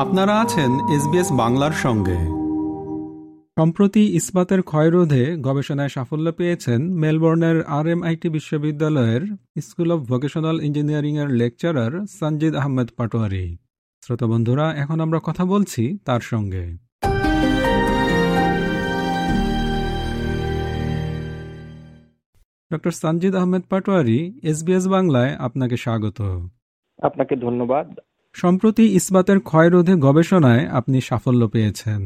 আপনারা আছেন এসবিএস বাংলার সঙ্গে। সম্প্রতি ইস্পাতের ক্ষয়রোধে গবেষণায় সাফল্য পেয়েছেন মেলবোর্নের আর আইটি বিশ্ববিদ্যালয়ের স্কুল অব ভোকেশনাল ইঞ্জিনিয়ারিং এর লেকচারার সঞ্জিদ আহমেদ পাটোয়ারি। শ্রোতা বন্ধুরা, এখন আমরা কথা বলছি তার সঙ্গে। ডক্টর সঞ্জিদ আহমেদ পাটোয়ারি, এসবিএস বাংলায় আপনাকে স্বাগত। আপনাকে ধন্যবাদ। সম্প্রতি ইস্পাতের ক্ষয়রোধে গবেষণায় আপনি সাফল্য পেয়েছেন।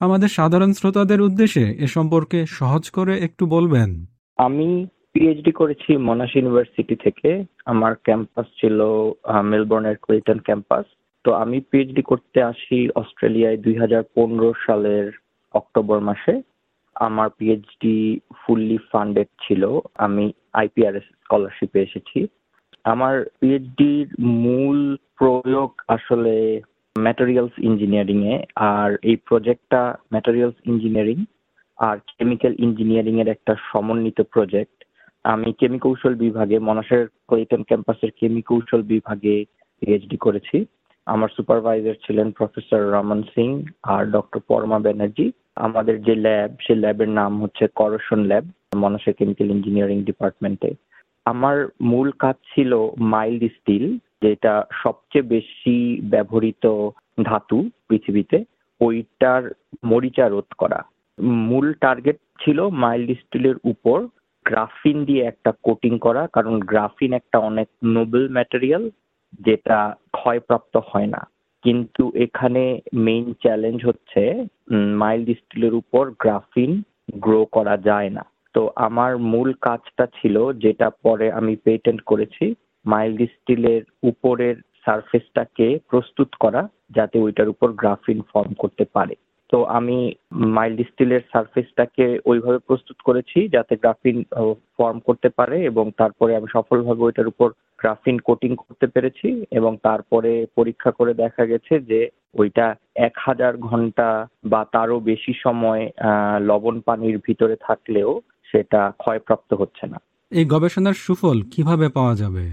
আমাদের সাধারণ শ্রোতাদের উদ্দেশ্যে এ সম্পর্কে সহজ করে একটু বলবেন। আমি পিএইচডি করেছি মনাশ ইউনিভার্সিটি থেকে। আমার ক্যাম্পাস ছিল মেলবোর্নের ক্লেটন ক্যাম্পাস। তো আমি পিএইচডি করতে আসি অস্ট্রেলিয়ায় দুই হাজার পনেরো সালের অক্টোবর মাসে। আমার পিএইচডি ফুললি ফান্ডেড ছিল। আমি আইপিআরএস স্কলারশিপে এসেছি। আমার পিএইচডির মূল প্রয়োগ আসলে ম্যাটেরিয়ালস ইঞ্জিনিয়ারিং এ, আর এই প্রজেক্টটা ম্যাটেরিয়ালস ইঞ্জিনিয়ারিং আর কেমিক্যাল ইঞ্জিনিয়ারিং এর একটা সমন্বিত প্রজেক্ট আমি কেমিকৌশল বিভাগে, মনাসের ক্লেটন ক্যাম্পাসের কেমিকৌশল বিভাগে পিএইচডি করেছি। আমার সুপারভাইজার ছিলেন প্রফেসর রমন সিং আর ডক্টর পরমা ব্যানার্জি আমাদের যে ল্যাব সেই ল্যাবের নাম হচ্ছে করশন ল্যাব মনাসের কেমিক্যাল ইঞ্জিনিয়ারিং ডিপার্টমেন্টে আমার মূল কাজ ছিল মাইল্ড স্টিল যেটা সবচেয়ে বেশি ব্যবহৃত ধাতু পৃথিবীতে, ওইটার মরিচা রোধ করা। মূল টার্গেট ছিল মাইল্ড স্টিলের উপর গ্রাফিন দিয়ে একটা কোটিং করা, কারণ গ্রাফিন একটা অনেক নোবেল ম্যাটেরিয়াল যেটা ক্ষয়প্রাপ্ত হয় না। কিন্তু এখানে মেইন চ্যালেঞ্জ হচ্ছে মাইল্ড স্টিলের উপর গ্রাফিন গ্রো করা যায় না। তো আমার মূল কাজটা ছিল যেটা পরে আমি পেটেন্ট করেছি মাইল্ড স্টিলের উপরের সারফেসটাকে প্রস্তুত করা যাতে ওইটার উপর গ্রাফিন ফর্ম করতে পারে। তো আমি মাইল্ড স্টিলের সারফেসটাকে ওইভাবে প্রস্তুত করেছি যাতে গ্রাফিন ফর্ম করতে পারে এবং তারপরে আমি সফলভাবে ওইটার উপর গ্রাফিন কোটিং করতে পেরেছি এবং তারপরে পরীক্ষা করে দেখা গেছে যে ওইটা এক হাজার ঘণ্টা বা তারও বেশি সময় লবণ পানির ভিতরে থাকলেও সেটা ক্ষয়প্রাপ্ত হচ্ছে না। এই গবেষণার সুফল কীভাবে পাওয়া যাবে?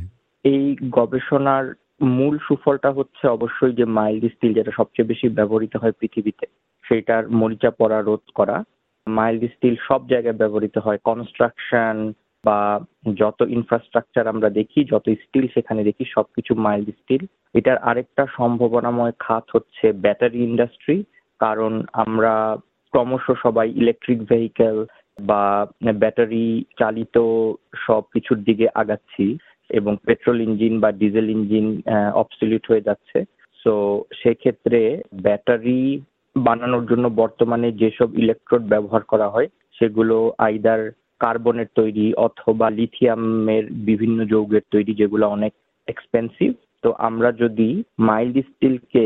এই গবেষণার মূল সুফলটা হচ্ছে অবশ্যই যে মাইল্ড স্টিল যেটা সবচেয়ে বেশি ব্যবহৃত হয় পৃথিবীতে সেটার মরিচা পড়া রোধ করা। মাইল্ড স্টিল সব জায়গায় ব্যবহৃত হয়। কনস্ট্রাকশন বা যত ইনফ্রাস্ট্রাকচার আমরা দেখি যত স্টিল সেখানে দেখি সবকিছু মাইল্ড স্টিল। এটার আরেকটা সম্ভাবনাময় খাত হচ্ছে ব্যাটারি ইন্ডাস্ট্রি। কারণ আমরা ক্রমশ সবাই ইলেকট্রিক ভেহিকেল বা ব্যাটারি চালিত সব কিছুর দিকে আগাচ্ছি এবং পেট্রোল ইঞ্জিন বা ডিজেল ইঞ্জিন অবসলিউট হয়ে যাচ্ছে। সো সেক্ষেত্রে ব্যাটারি বানানোর জন্য বর্তমানে যেসব ইলেকট্রোড ব্যবহার করা হয়, সেগুলো আইদার কার্বনের তৈরি অথবা লিথিয়ামের বিভিন্ন যৌগের তৈরি, যেগুলো অনেক এক্সপেন্সিভ তো আমরা যদি মাইল্ড স্টিলকে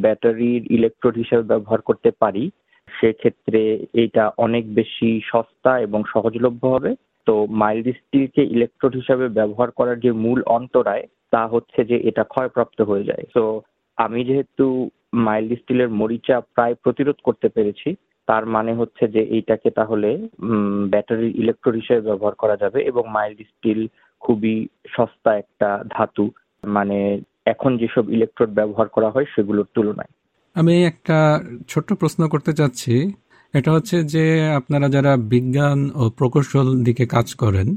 ব্যাটারির ইলেকট্রোড হিসেবে ব্যবহার করতে পারি সেক্ষেত্রে এটা অনেক বেশি সস্তা এবং সহজলভ্য হবে। তো মাইল্ড স্টিলকে ইলেকট্রোড হিসাবে ব্যবহার করার যে মূল অন্তরায়, তা হচ্ছে যে এটা ক্ষয়প্রাপ্ত হয়ে যায়। তো আমি যেহেতু মাইল্ড স্টিলের মরিচা প্রায় প্রতিরোধ করতে পেরেছি, তার মানে হচ্ছে যে এইটাকে তাহলে ব্যাটারির ইলেকট্রোড হিসেবে ব্যবহার করা যাবে এবং মাইল্ড স্টিল খুবই সস্তা একটা ধাতু। মানে এখন যেসব ইলেকট্রোড ব্যবহার করা হয় সেগুলোর তুলনায়। আমি একটা ছোট্ট প্রশ্ন করতে চাচ্ছি। এটা হচ্ছে যে আপনারা যারা বিজ্ঞান ও প্রকৌশল দিকে কাজ করেন,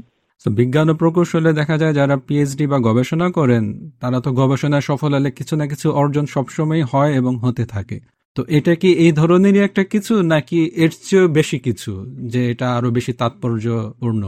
তো বিজ্ঞান ও প্রকৌশলে দেখা যায় যারা পিএইচডি বা গবেষণা করেন, তারা তো গবেষণায় সফল হলে কিছু না কিছু অর্জন সবসময় হয় এবং হতে থাকে। তো এটা কি এই ধরনেরই একটা কিছু, নাকি এর চেয়েও বেশি কিছু, যে এটা আরও বেশি তাৎপর্যপূর্ণ?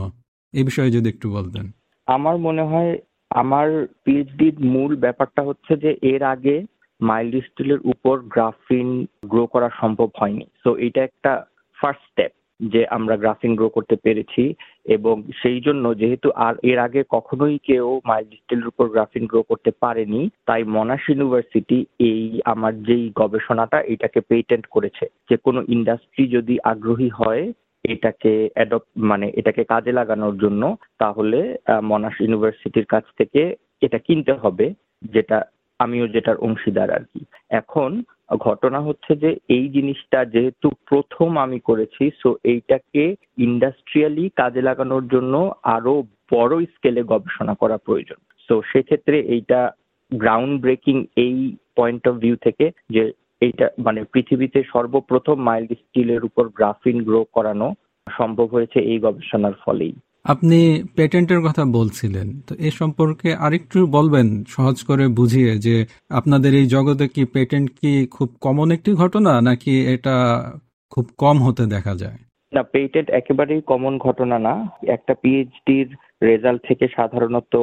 এই বিষয়ে যদি একটু বলতেন। আমার মনে হয় আমার পিএইচডির মূল ব্যাপারটা হচ্ছে যে এর আগে মাইল্ড স্টিলের উপর গ্রাফিন গ্রো করা সম্ভব হয়নি। তো এটা একটা ফার্স্ট স্টেপ যে আমরা গ্রাফিন গ্রো করতে পেরেছি এবং সেই জন্য যেহেতু আর এর আগে কখনোই কেউ মাইল্ড স্টিলের উপর গ্রাফিন গ্রো করতে পারেনি, তাই মনাশ ইউনিভার্সিটি এই আমার যেই গবেষণাটা এটাকে পেটেন্ট করেছে। যে কোনো ইন্ডাস্ট্রি যদি আগ্রহী হয় এটাকে অ্যাডপ্ট মানে এটাকে কাজে লাগানোর জন্য, তাহলে মনাশ ইউনিভার্সিটির কাছ থেকে এটা কিনতে হবে, যেটা আমিও যেটার অংশীদার আর কি। এখন ঘটনা হচ্ছে যে এই জিনিসটা যেহেতু প্রথম আমি করেছি সো এইটাকে ইন্ডাস্ট্রিয়ালি কাজে লাগানোর জন্য আরও বড় স্কেলে গবেষণা করা প্রয়োজন। সো সেক্ষেত্রে এইটা গ্রাউন্ড ব্রেকিং এই পয়েন্ট অফ ভিউ থেকে যে এইটা মানে পৃথিবীতে সর্বপ্রথম মাইল্ড স্টিলের উপর গ্রাফিন গ্রো করানো সম্ভব হয়েছে এই গবেষণার ফলেই। আপনি পেটেন্টের কথা বলছিলেন, তো এ সম্পর্কে আরেকটু বলবেন, সহজ করে বুঝিয়ে, যে আপনাদের এই জগতে কি পেটেন্ট কি খুব কমন একটি ঘটনা, নাকি এটা খুব কম হতে দেখা যায়? না, পেটেন্ট একেবারেই কমন ঘটনা না। একটা পিএইচডির রেজাল্ট থেকে সাধারণত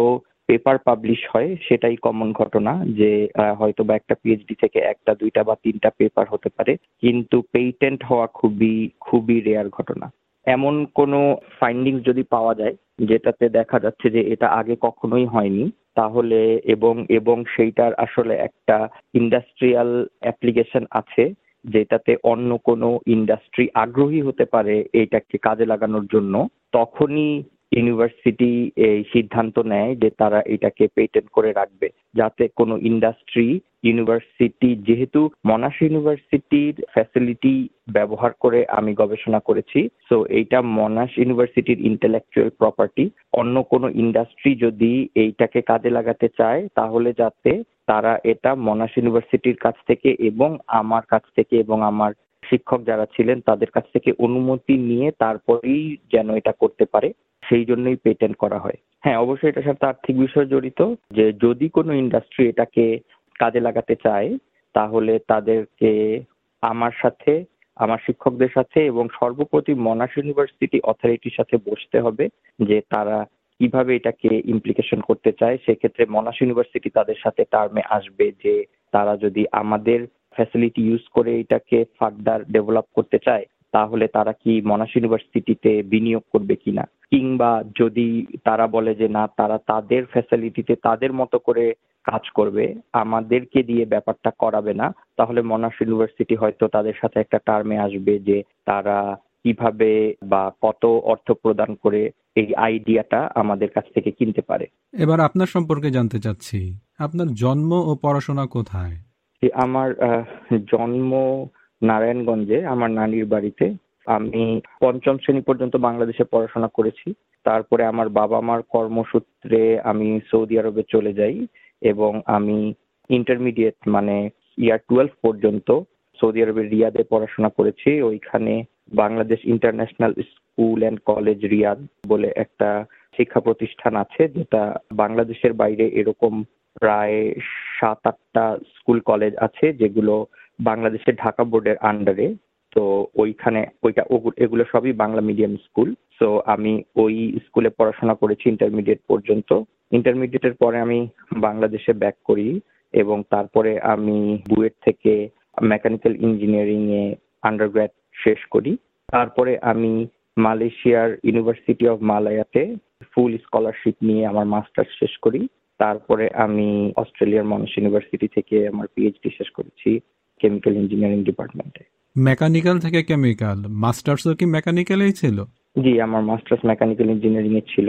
পেপার পাবলিশ হয়, সেটাই কমন ঘটনা, যে হয়তো বা একটা পিএইচডি থেকে একটা, দুইটা বা তিনটা পেপার হতে পারে, কিন্তু পেটেন্ট হওয়া খুবই খুবই রেয়ার ঘটনা। এমন কোনো ফাইন্ডিংস যদি পাওয়া যায়, যেটাতে দেখা যাচ্ছে যে এটা আগে কখনোই হয়নি, তাহলে এবং এবং সেইটার আসলে একটা ইন্ডাস্ট্রিয়াল অ্যাপ্লিকেশন আছে, যেটাতে অন্য কোনো ইন্ডাস্ট্রি আগ্রহী হতে পারে এইটাকে কাজে লাগানোর জন্য, তখনই ইউনিভার্সিটি এই সিদ্ধান্ত নেয় যে তারা এটাকে পেটেন্ট করে রাখবে। যাতে কোনো ইন্ডাস্ট্রি ইউনিভার্সিটি যেহেতু মনাশ ইউনিভার্সিটির ফ্যাসিলিটি ব্যবহার করে আমি গবেষণা করেছি সো এইটা মনাশ ইউনিভার্সিটির ইন্টেলেকচুয়াল প্রপার্টি অন্য কোনো ইন্ডাস্ট্রি যদি এইটাকে কাজে লাগাতে চায়, তাহলে যাতে তারা এটা মনাশ ইউনিভার্সিটির কাছ থেকে এবং আমার কাছ থেকে এবং আমার শিক্ষক যারা ছিলেন তাদের কাছ থেকে অনুমতি নিয়ে তারপরেই যেন এটা করতে পারে। সেই জন্যই পেটেন্ট করা হয়। হ্যাঁ অবশ্যই এটার সাথে আর্থিক বিষয় জড়িত যে যদি কোনো ইন্ডাস্ট্রি এটাকে কাজে লাগাতে চায়, তাহলে তাদেরকে আমার সাথে, আমার শিক্ষকদের সাথে এবং সর্বপ্রতি মনাশ ইউনিভার্সিটি অথরিটির সাথে বসতে হবে যে তারা কীভাবে এটাকে ইমপ্লিকেশন করতে চায়। সেক্ষেত্রে মনাশ ইউনিভার্সিটি তাদের সাথে টার্মে আসবে যে তারা যদি আমাদের ফ্যাসিলিটি ইউজ করে এটাকে ফার্দার ডেভেলপ করতে চায় তাহলে তারা কি মনাশ ইউনিভার্সিটিতে বিনিয়োগ করবে কিনা? কিংবা যদি তারা বলে যে না তারা তাদের ফ্যাসিলিটিতে তাদের মতো করে কাজ করবে আমাদেরকে দিয়ে ব্যাপারটা করাবে না তাহলে মনাশ ইউনিভার্সিটি হয়তো তাদের সাথে একটা টার্মে আসবে যে তারা কীভাবে বা কত অর্থ প্রদান করে এই আইডিয়াটা আমাদের কাছ থেকে কিনতে পারে। এবার আপনার সম্পর্কে জানতে চাচ্ছি। আপনার জন্ম ও পড়াশোনা কোথায়? আমার জন্ম নারায়ণগঞ্জে, আমার নানির বাড়িতে। আমি পঞ্চম শ্রেণি পর্যন্ত বাংলাদেশে পড়াশোনা করেছি। তারপরে আমার বাবা মার কর্মসূত্রে আমি সৌদি আরবে চলে যাই এবং আমি ইন্টারমিডিয়েট মানে ইয়ার টুয়েলভ পর্যন্ত সৌদি আরবের রিয়াদে পড়াশোনা করেছি। ওইখানে Bangladesh international school and college Riyadh বলে একটা শিক্ষা প্রতিষ্ঠান আছে, যেটা বাংলাদেশের বাইরে এরকম প্রায় সাত আটটা স্কুল কলেজ আছে, যেগুলো বাংলাদেশের ঢাকা বোর্ডের আন্ডারে তো ওইখানে ওইটা এগুলো সবই বাংলা মিডিয়াম স্কুল সো আমি ওই স্কুলে পড়াশোনা করেছি ইন্টারমিডিয়েট পর্যন্ত। ইন্টারমিডিয়েটের পরে আমি বাংলাদেশে ব্যাক করি এবং তারপরে আমি বুয়েট থেকে মেকানিক্যাল ইঞ্জিনিয়ারিং এ আন্ডারগ্র্যাড শেষ করি। তারপরে আমি মালয়েশিয়ার ইউনিভার্সিটি অফ মালায়াতে ফুল স্কলারশিপ নিয়ে আমার মাস্টার্স শেষ করি। তারপরে আমি অস্ট্রেলিয়ার মনস ইউনিভার্সিটি থেকে আমার পিএইচডি শেষ করেছি। কেমিক্যাল ইঞ্জিনিয়ারিং ডিপার্টমেন্টে মেকানিক্যাল থেকে কেমিক্যাল মাস্টার্সও কি মেকানিক্যালেই ছিল? জি আমার মাস্টার্স মেকানিক্যাল ইঞ্জিনিয়ারিং এ ছিল।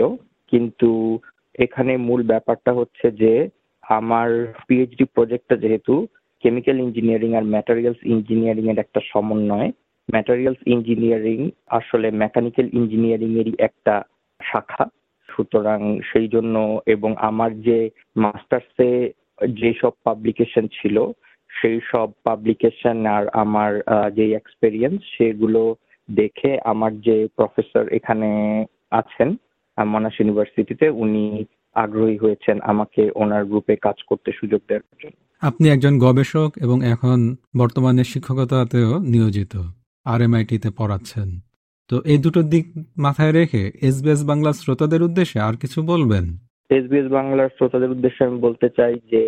কিন্তু এখানে মূল ব্যাপারটা হচ্ছে যে আমার পিএইচডি প্রজেক্টটা যেহেতু কেমিক্যাল ইঞ্জিনিয়ারিং আর ম্যাটেরিয়ালস ইঞ্জিনিয়ারিং এর একটা সমন্বয় ম্যাটেরিয়ালস ইঞ্জিনিয়ারিং আসলে মেকানিক্যাল ইঞ্জিনিয়ারিং এরই একটা শাখা। সুতরাং সেই জন্য এবং আমার যে মাস্টার্সে যেসব পাবলিকেশন ছিল সেই সব পাবলিকেশন আর আমার যে এক্সপেরিয়েন্স সেগুলো দেখে আমার যে প্রফেসর এখানে আছেন মনাশ ইউনিভার্সিটিতে উনি আগ্রহী হয়েছেন আমাকে ওনার গ্রুপে কাজ করতে সুযোগ দেওয়ার জন্য। আপনি একজন গবেষক এবং এখন বর্তমানে শিক্ষকতাতেও নিয়োজিত আর তে পড়াচ্ছেন। তো এই দুটো দিক মাথায় রেখে এসবিএস বাংলার শ্রোতাদের উদ্দেশ্যে আর কিছু বলবেন? এসবিএস বাংলার শ্রোতাদের উদ্দেশ্যে আমি বলতে চাই যে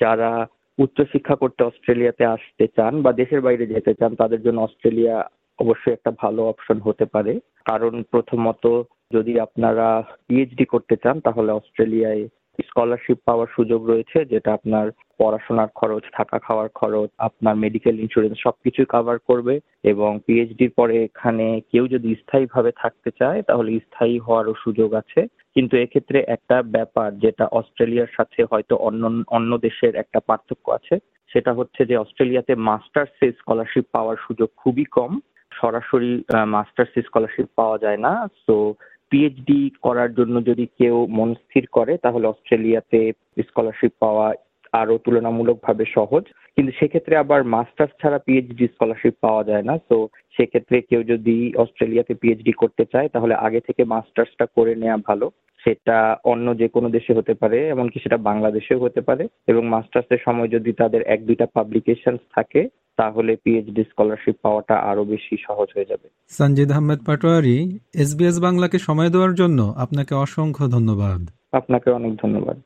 যারা উচ্চশিক্ষা করতে অস্ট্রেলিয়াতে আসতে চান বা দেশের বাইরে যেতে চান, তাদের জন্য অস্ট্রেলিয়া অবশ্যই একটা ভালো অপশন হতে পারে। কারণ প্রথমত যদি আপনারা পিএইচডি করতে চান, তাহলে অস্ট্রেলিয়ায় স্কলারশিপ পাওয়ার সুযোগ রয়েছে, যেটা আপনার পড়াশোনার খরচ, থাকা খাওয়ার খরচ, আপনার মেডিকেল ইন্স্যুরেন্স সবকিছু কভার করবে এবং পিএইচডির পরে এখানে কেউ যদি স্থায়ীভাবে থাকতে চায়, তাহলে স্থায়ী হওয়ারও সুযোগ আছে। কিন্তু এক্ষেত্রে একটা ব্যাপার যেটা অস্ট্রেলিয়ার সাথে হয়তো অন্য অন্য দেশের একটা পার্থক্য আছে, সেটা হচ্ছে যে অস্ট্রেলিয়াতে মাস্টার্সে স্কলারশিপ পাওয়ার সুযোগ খুবই কম। সরাসরি মাস্টার্স স্কলারশিপ পাওয়া যায় না। সো পিএইচডি করার জন্য যদি কেউ মন স্থির করে, তাহলে অস্ট্রেলিয়াতে স্কলারশিপ পাওয়া আরও তুলনামূলকভাবে সহজ। কিন্তু সেক্ষেত্রে আবার মাস্টার্স ছাড়া পিএইচডি স্কলারশিপ পাওয়া যায় না। তো সেক্ষেত্রে কেউ যদি অস্ট্রেলিয়াতে পিএইচডি করতে চায়, তাহলে আগে থেকে মাস্টার্সটা করে নেওয়া ভালো। সেটা অন্য যে কোনো দেশে হতে পারে এমনকি সেটা বাংলাদেশেও হতে পারে। এবং মাস্টার্সের সময় যদি তাদের এক দুইটা পাবলিকেশন থাকে তাহলে পিএইচডি স্কলারশিপ পাওয়াটা আরও বেশি সহজ হয়ে যাবে। সঞ্জিদ আহমেদ পাটোয়ারি এসবিএস বাংলাকে সময় দেওয়ার জন্য আপনাকে অসংখ্য ধন্যবাদ। আপনাকে অনেক ধন্যবাদ।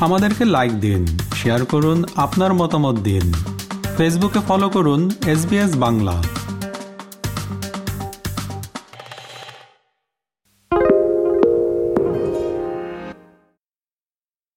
আমাদেরকে লাইক দিন শেয়ার করুন আপনার মতামত দিন। ফেসবুকে ফলো করুন এস বাংলা।